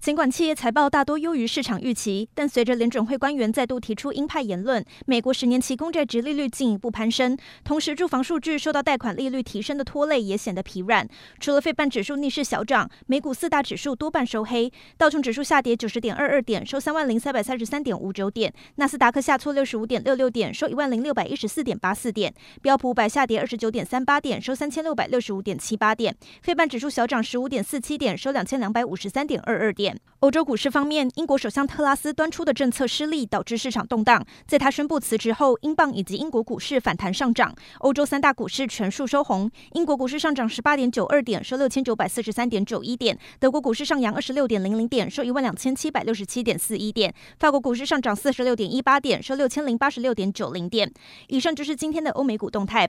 尽管企业财报大多优于市场预期，但随着联准会官员再度提出鹰派言论，美国十年期公债殖利率进一步攀升。同时，住房数据受到贷款利率提升的拖累，也显得疲软。除了费半指数逆势小涨，美股四大指数多半收黑。道琼指数下跌九十点二二点，收三万零三百三十三点五九点；纳斯达克下挫六十五点六六点，收一万零六百一十四点八四点；标普五百下跌二十九点三八点，收三千六百六十五点七八点；费半指数小涨十五点四七点，收两千两百五十三点二二点欧洲股市方面，英国首相特拉斯端出的政策失利，导致市场动荡。在他宣布辞职后，英镑以及英国股市反弹上涨，欧洲三大股市全数收红。英国股市上涨十八点九二点，收六千九百四十三点九一点；德国股市上扬二十六点零零点，收一万两千七百六十七点四一点；法国股市上涨四十六点一八点，收六千零八十六点九零点。以上就是今天的欧美股动态。